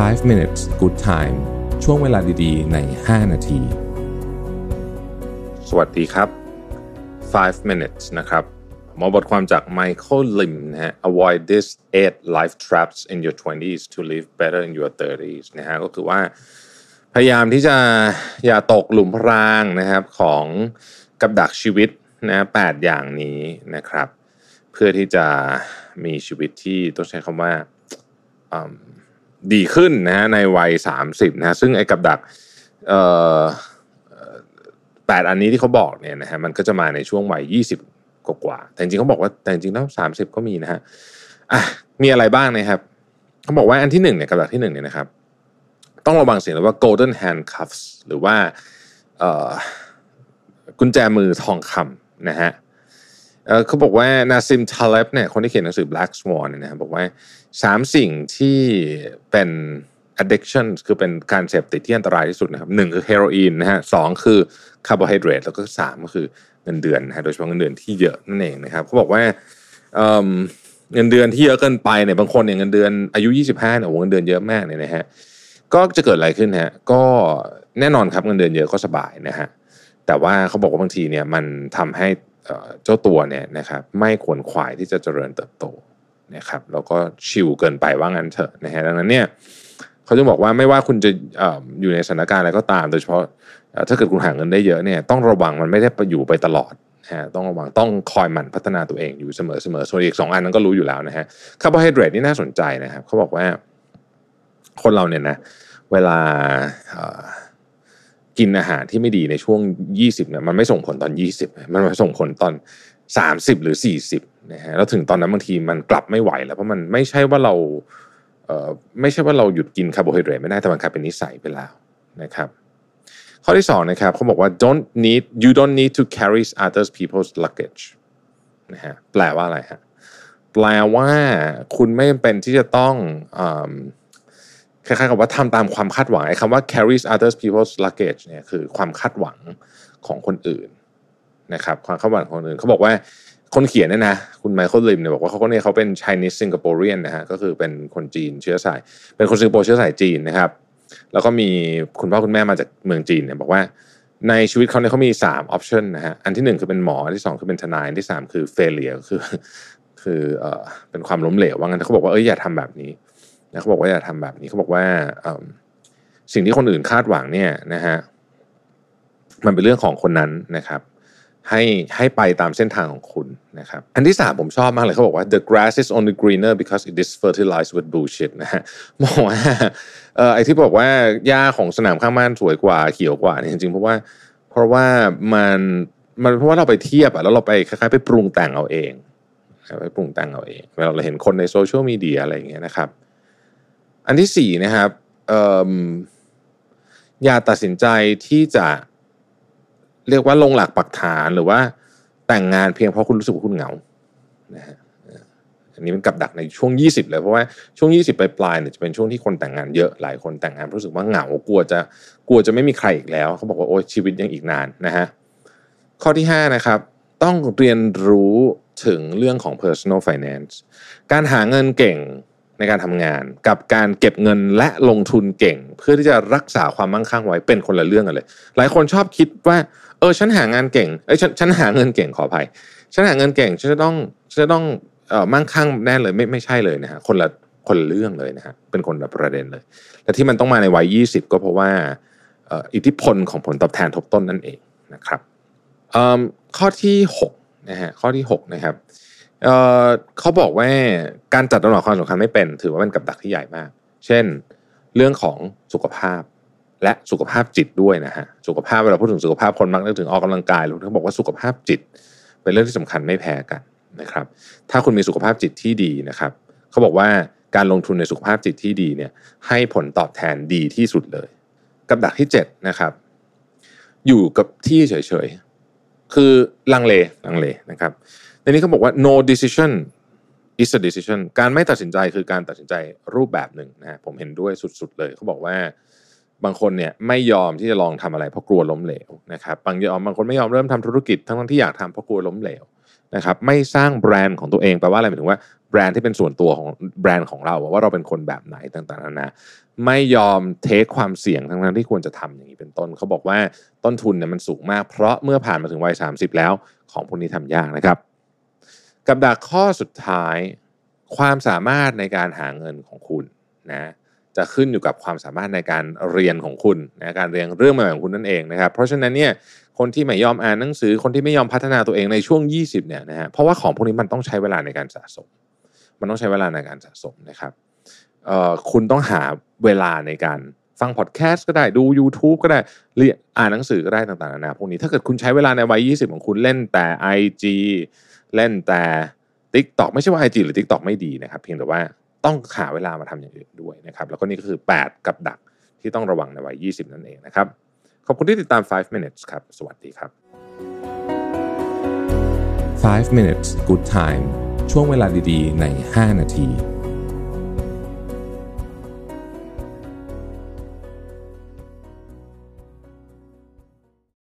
5 minutes good time ช่วงเวลาดีๆ ใน 5 นาที สวัสดีครับ 5 minutes นะครับผมเอาบทความจาก Michael Lim นะฮะ avoid this eight life traps in your 20s to live better in your 30s นะฮะก็คือว่า พยายามที่จะอย่าตกหลุมพรางนะครับของกับดักชีวิตนะแปดอย่างนี้นะครับ เพื่อที่จะมีชีวิตที่ต้องใช้คำว่า ดีขึ้นนะในวัย 30นะซึ่งไอ้กับดักแปดอันนี้ที่เขาบอกเนี่ยนะฮะมันก็จะมาในช่วงวัย 20 กว่าแต่จริงเขาบอกว่าแต่จริงแล้ว30ก็มีนะฮะอะมีอะไรบ้างนะครับเขาบอกว่าอันที่หนึ่งเนี่ยกับดักที่หนึ่งเนี่ยนะครับ ต้องระวังเสียงว่า golden handcuffs หรือว่ากุญแจมือทองคำนะฮะ เขาบอกว่านาซิมทาเลบเนี่ยคนที่เขียนหนังสือ Black Swan เนี่ยนะบอกว่าสามสิ่งที่เป็น addiction คือเป็นการเสพติดที่อันตรายที่สุดนะครับหนึ่งคือเฮโรอีนนะฮะสองคือคาร์โบไฮเดรตแล้วก็สามก็คือเงินเดือนนะฮะโดยเฉพาะเงินเดือนที่เยอะนั่นเองนะครับเขาบอกว่าเงินเดือนที่เยอะเกินไปเนี่ยบางคนเนี่ยเงินเดือนอายุ 25เนี่ยโอ้เงินเดือนเยอะมากเนี่ยนะฮะก็จะเกิดอะไรขึ้นฮะก็แน่นอนครับเงินเดือนเยอะก็สบายนะฮะแต่ว่าเขาบอกว่าบางทีเนี่ยมันทำให้ เจ้าตัวเนี่ยนะครับไม่ขวนขวายที่จะเจริญเติบโตนะครับแล้วก็ chill เกินไปว่างั้นเถอะนะฮะดังนั้นเนี่ยเขาจะบอกว่าไม่ว่าคุณจะอยู่ในสถานการณ์อะไรก็ตาม โดยเฉพาะถ้าเกิดคุณหาเงินได้เยอะเนี่ยต้องระวังมันไม่ได้อยู่ไปตลอดนะฮะต้องระวังต้องคอยหมั่นพัฒนาตัวเองอยู่เสมอเสมอส่วนอีกสองอันนั้นก็รู้อยู่แล้วนะฮะคาร์โบไฮเดรตนี่น่าสนใจนะครับเขาบอกว่าคนเราเนี่ยนะเวลา กินอาหารที่ไม่ดีในช่วง 20เนี่ยมันไม่ส่งผลตอน 20 มันมาส่งผลตอน 30 หรือ 40นะฮะแล้วถึงตอนนั้นบางทีมันกลับไม่ไหวแล้วเพราะมันไม่ใช่ว่าเราเอ่อไม่ใช่ว่าเราหยุดกินคาร์โบไฮเดรตไม่ได้แต่มันกลายเป็นนิสัยไปแล้วนะครับข้อที่2นะครับเขาบอกว่า don't need you don't need to carry other people's luggage นะฮะแปลว่าอะไรฮะแปลว่าคุณไม่จำเป็นที่จะต้อง คล้ายๆกับว่าทำตามความคาดหวังไอ้คำว่า carries others people's luggage เนี่ยคือความคาดหวังของคนอื่นนะครับความคาดหวังของคนอื่นเขาบอกว่าคนเขียนเนี่ยนะคุณไมเคิลลิมเนี่ยบอกว่าเขาเนี่ยเขาเป็น Chinese Singaporean นะฮะก็คือเป็นคนจีนเชื้อสาย เป็นคนสิงคโปร์เชื้อสายจีนนะครับ แล้วก็มีคุณพ่อคุณแม่มาจากเมืองจีนเนี่ยบอกว่าในชีวิตเขาเนี่ยเขามี3 option นะฮะอันที่ 1 คือเป็นหมอ อันที่ 2 คือเป็นทนายอันที่ 3 คือ failure คือคือเอ่อเป็นความล้มเหลวว่างั้นเขาบอกว่าเอ้ยอย่าทำแบบนี้ นะเขาบอกว่าอย่าทำแบบนี้เขาบอกว่าสิ่งที่คนอื่นคาดหวังเนี่ยนะฮะมันเป็นเรื่องของคนนั้นนะครับ ให้ให้ไปตามเส้นทางของคุณนะครับ อันที่สามผมชอบมากเลยเขาบอกว่า the grass is only greener because it is fertilized with bullshit นะฮะบอกว่าเออไอที่บอกว่าหญ้าของสนามข้างบ้านสวยกว่าเขียวกว่าเนี่ยจริงๆเพราะว่าเพราะว่ามันมันเพราะว่าเราไปเทียบอะแล้วเราไปคล้ายๆไปปรุงแต่งเอาเองไปปรุงแต่งเอาเองเวลาเราเห็นคนในโซเชียลมีเดียอะไรอย่างเงี้ยนะครับ อันที่สี่นะครับอย่าตัดสินใจที่จะเรียกว่าลงหลักปักฐานหรือว่าแต่งงานเพียงเพราะคุณรู้สึกว่าคุณเหงานะฮะอันนี้เป็นกับดักในช่วง 20 เลยเพราะว่าช่วง 20ปลายๆเนี่ยจะเป็นช่วงที่คนแต่งงานเยอะหลายคนแต่งงานรู้สึกว่าเหงากลัวจะกลัวจะไม่มีใครอีกแล้ว เขาบอกว่าโอ้ชีวิตยังอีกนานนะฮะข้อที่ 5 นะครับ ต้องเรียนรู้ถึงเรื่องของ personal finance การหาเงินเก่ง ในการทำงาน กับการเก็บเงินและลงทุนเก่ง เพื่อที่จะรักษาความมั่งคั่งไว้เป็นคนละเรื่องกันเลย หลายคนชอบคิดว่า เออฉันหางานเก่งเอ้ยฉันฉันหาเงินเก่งขออภัยฉันหาเงินเก่งฉันจะต้องฉันจะต้องเอ่อมั่งคั่งแน่เลยไม่ไม่ใช่เลยนะฮะคนละคนละเรื่องเลยนะฮะเป็นคนละประเด็นเลย และที่มันต้องมาในวัย 20 ก็เพราะว่าอิทธิพลของผลตอบแทนทบต้นนั่นเองนะครับข้อที่6นะฮะข้อที่6นะครับ เเขาบอกว่าการจัดลำดับความสำคัญไม่เป็น ถือว่าเป็นกับดักที่ใหญ่มาก เช่น เรื่องของสุขภาพและสุขภาพจิตด้วยนะฮะสุขภาพเวลาพูดถึงสุขภาพคนมักนึกถึงออกกำลังกายหรือเขาบอกว่าสุขภาพจิต เป็นเรื่องที่สำคัญไม่แพ้กันนะครับ ถ้าคุณมีสุขภาพจิตที่ดีนะครับเขาบอกว่าการลงทุนในสุขภาพจิตที่ดีเนี่ยให้ผลตอบแทนดีที่สุดเลย กับดักที่7นะครับอยู่กับที่เฉยๆคือลังเลลังเลนะครับ ในนี้เขาบอกว่า no decision is a decision การไม่ตัดสินใจคือการตัดสินใจรูปแบบหนึ่งนะผมเห็นด้วยสุดๆเลยเขาบอกว่าบางคนเนี่ยไม่ยอมที่จะลองทำอะไรเพราะกลัวล้มเหลวนะครับบางยอมบางคนไม่ยอมเริ่มทำธุรกิจทั้งที่อยากทำเพราะกลัวล้มเหลวนะครับไม่สร้างแบรนด์ของตัวเองแปลว่าอะไรหมายถึงว่าแบรนด์ที่เป็นส่วนตัวของแบรนด์ของเราว่าเราเป็นคนแบบไหนต่างๆนานาไม่ยอมเทคความเสี่ยงทั้งนั้นที่ควรจะทำอย่างนี้เป็นต้นเขาบอกว่าต้นทุนเนี่ยมันสูงมากเพราะเมื่อผ่านมาถึงวัย30 แล้ว ของพวกนี้ทำยากนะครับ กับดักข้อสุดท้าย ความสามารถในการหาเงินของคุณนะจะขึ้นอยู่กับความสามารถในการเรียนของคุณนะการเรียนเรื่องใหม่ของคุณนั่นเองนะครับ เพราะฉะนั้นเนี่ยคนที่ไม่ยอมอ่านหนังสือคนที่ไม่ยอมพัฒนาตัวเองในช่วง 20เนี่ยนะฮะเพราะว่าของพวกนี้มันต้องใช้เวลาในการสะสม มันต้องใช้เวลาในการสะสมนะครับเอ่อคุณต้องหาเวลาในการฟังพอดแคสต์ก็ได้ดู YouTube ก็ได้เรียนอ่านหนังสือก็ได้ต่างๆนานาพวกนี้ถ้าเกิดคุณใช้เวลาในวัย 20 ของคุณเล่นแต่ IG เล่นแต่ TikTok ไม่ใช่ว่า IG หรือ TikTok ไม่ดีนะครับ เพียงแต่ว่าต้องหาเวลามาทำอย่างอื่นด้วยนะครับ แล้วก็นี่ก็คือ 8 กับดักที่ต้องระวังในวัย 20 นั่นเองนะครับ ขอบคุณที่ติดตาม 5 minutes ครับ สวัสดีครับ 5 minutes good time ช่วงเวลาดีๆ ใน 5 นาที